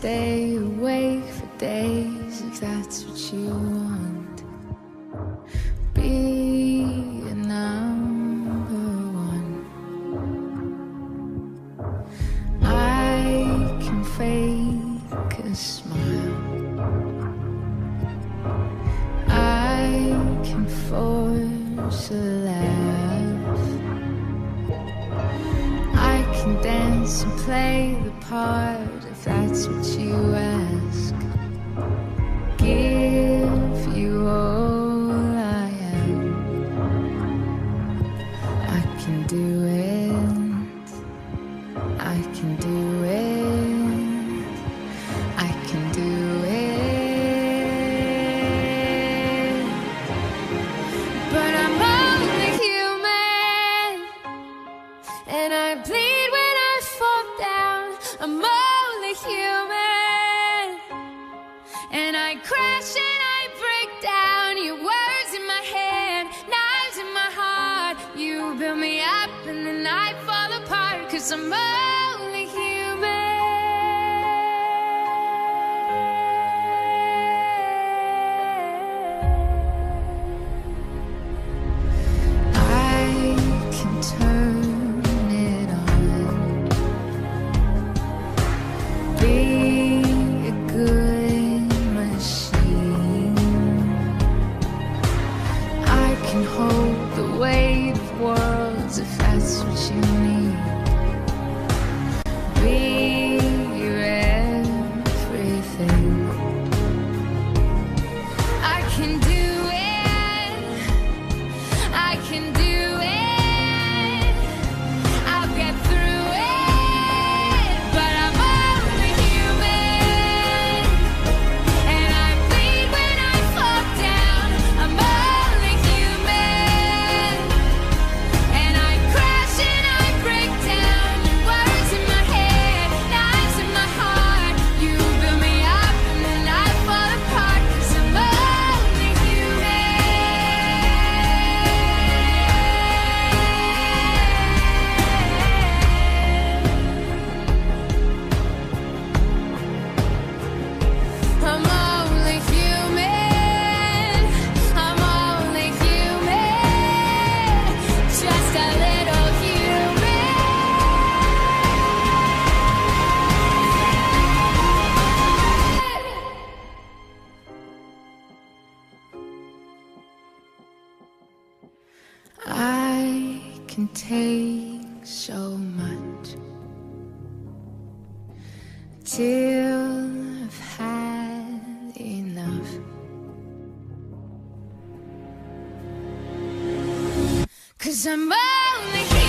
stay awake for days if that's what you want. Be a number one. I can fake a smile. I can force a and play the part if that's what you ask. Give you all I am. I can do it. I can do I crash and I break down. Your words in my head, knives in my heart. You build me up and then I fall apart. Cause I'm only can do I can take so much till I've had enough. Cause I'm only